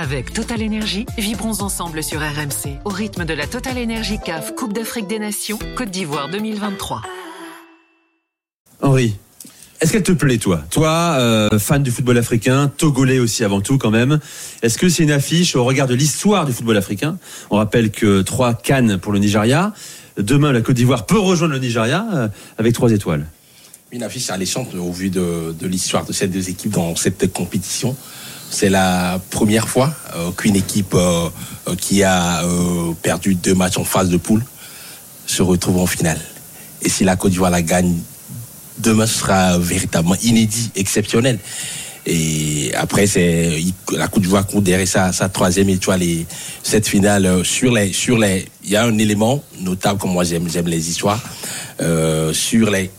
Avec Total Energy, vibrons ensemble sur RMC au rythme de la Total Energy CAF Coupe d'Afrique des Nations Côte d'Ivoire 2023. Henri, est-ce qu'elle te plaît, toi? Toi, euh, fan du football africain, togolais aussi avant tout quand même. Est-ce que c'est une affiche au regard de l'histoire du football africain? On rappelle que trois cannes pour le Nigeria. Demain, la Côte d'Ivoire peut rejoindre le Nigeria euh, avec trois étoiles. Une affiche alléchante au vu de, de l'histoire de ces deux équipes dans cette compétition. C'est la première fois euh, qu'une équipe euh, euh, qui a perdu deux matchs en phase de poule se retrouve en finale. Et si la Côte d'Ivoire la gagne, demain ce sera véritablement inédit, exceptionnel. Et après, c'est la Côte d'Ivoire compte derrière sa, sa troisième étoile et cette finale sur les sur les. Il y a un élément notable comme moi j'aime j'aime les histoires sur les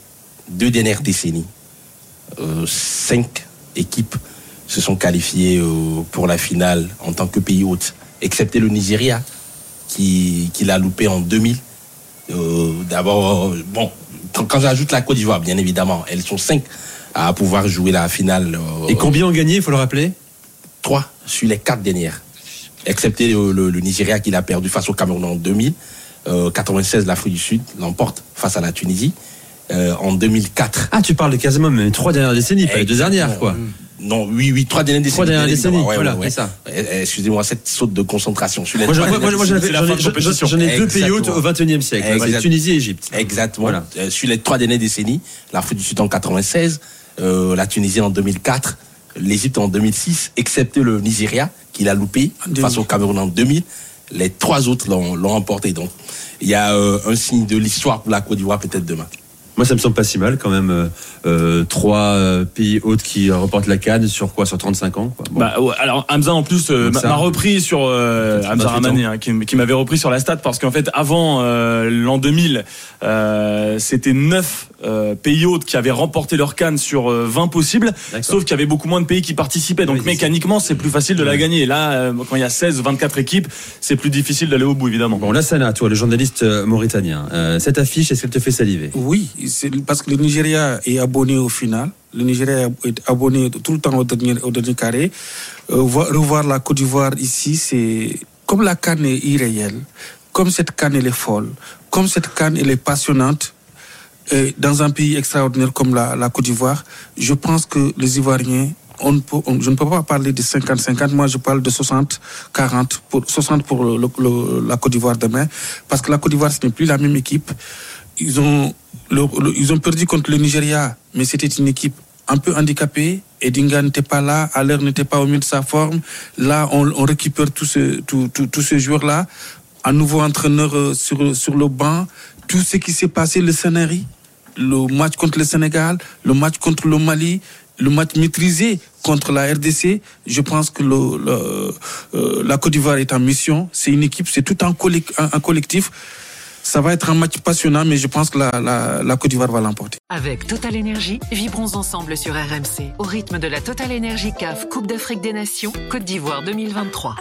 deux dernières décennies. cinq équipes se sont qualifiées euh, pour la finale en tant que pays hôte, excepté le Nigeria qui, qui l'a loupé en 2000. Euh, D'abord, euh, bon, quand, quand j'ajoute la Côte d'Ivoire, bien évidemment, elles sont cinq à pouvoir jouer la finale. euh, Et combien ont gagné, il faut le rappeler? Trois sur les quatre dernières, excepté le, le- le Nigeria qui l'a perdu face au Cameroun en 2000. Euh, 96, l'Afrique du Sud l'emporte face à la Tunisie. En 2004. Ah, tu parles de quasiment les trois dernières décennies, pas les deux dernières, quoi. Non, oui, oui, trois dernières décennies. Trois dernières décennies. Ouais, voilà, ouais, ça. Eh, Excusez-moi, cette saute de concentration. Les Moi, j'en ai- deux pays hôtes au XXIe siècle. Exact. Tunisie et Égypte. Exactement. Voilà. Euh, sur les trois dernières décennies, l'Afrique du Sud en 96, euh, la Tunisie en 2004, l'Égypte en 2006, excepté le Nigeria, qui l'a loupé face au Cameroun en 2000. Les trois autres l'ont l'ont emporté. Donc, il y a euh, un signe de l'histoire pour la Côte d'Ivoire peut-être demain. Moi, ça me semble pas si mal quand même. euh, euh, trois euh, pays hôtes qui remportent la canne sur quoi? Sur 35 ans quoi. Bon. Bah, ouais, alors Hamza en plus euh, m'a ça- m'a repris sur euh, 28 Hamza. Ramani hein, qui, m'avait repris sur la stat parce qu'en fait avant euh, l'an 2000 euh, c'était 9 pays hôtes qui avaient remporté leur canne sur euh, 20 possibles sauf qu'il y avait beaucoup moins de pays qui participaient donc Oui, mécaniquement c'est plus facile de la gagner et là euh, quand il y a 16 24 équipes c'est plus difficile d'aller au bout évidemment Bon, Lassana, toi, le journaliste mauritanien, euh, cette affiche, est-ce qu'elle te fait saliver? Oui, parce que le Nigeria est abonné au final. Le Nigeria est abonné tout le temps au dernier, au dernier carré. Euh, voir- revoir la Côte d'Ivoire ici, c'est comme la canne est irréelle, comme cette canne elle est folle, comme cette canne elle est passionnante. Dans un pays extraordinaire comme la, Côte d'Ivoire, je pense que les Ivoiriens, je ne peux pas parler de 50-50, moi je parle de 60-40, pour, 60 pour la Côte d'Ivoire demain, parce que la Côte d'Ivoire, ce n'est plus la même équipe. Ils ont, perdu contre le Nigeria, mais c'était une équipe un peu handicapée. Edinga n'était pas là, Aller n'était pas au mieux de sa forme. Là, on, récupère tous ce, tous- tous- tous ces joueurs-là. Un nouveau entraîneur euh, sur, sur le banc. Tout ce qui s'est passé, le scénario, le match contre le Sénégal, le match contre le Mali, le match maîtrisé contre la RDC. Je pense que euh, la Côte d'Ivoire est en mission. C'est une équipe, c'est tout un collectif. Ça va être un match passionnant, mais je pense que la, Côte d'Ivoire va l'emporter. Avec Total Energy, vibrons ensemble sur RMC au rythme de la Total Energy CAF Coupe d'Afrique des Nations Côte d'Ivoire 2023.